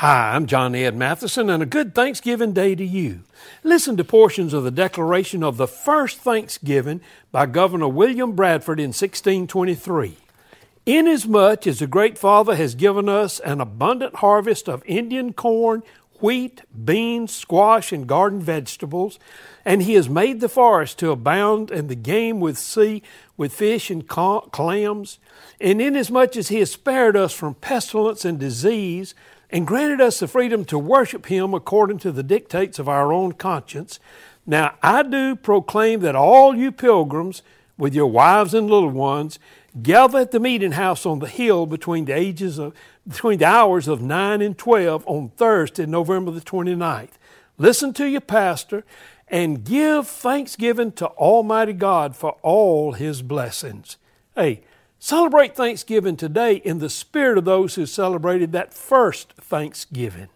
Hi, I'm John Ed Mathison, and a good Thanksgiving Day to you. Listen to portions of the declaration of the first Thanksgiving by Governor William Bradford in 1623. Inasmuch as the Great Father has given us an abundant harvest of Indian corn, wheat, beans, squash, and garden vegetables, and he has made the forest to abound and the game with sea, with fish and clams, and inasmuch as he has spared us from pestilence and disease, and granted us the freedom to worship Him according to the dictates of our own conscience. Now I do proclaim that all you pilgrims, with your wives and little ones, gather at the meeting house on the hill between the ages of between the hours of 9 and 12 on Thursday, November the 29th. Listen to your pastor and give thanksgiving to Almighty God for all his blessings. Hey, Celebrate Thanksgiving today in the spirit of those who celebrated that first Thanksgiving.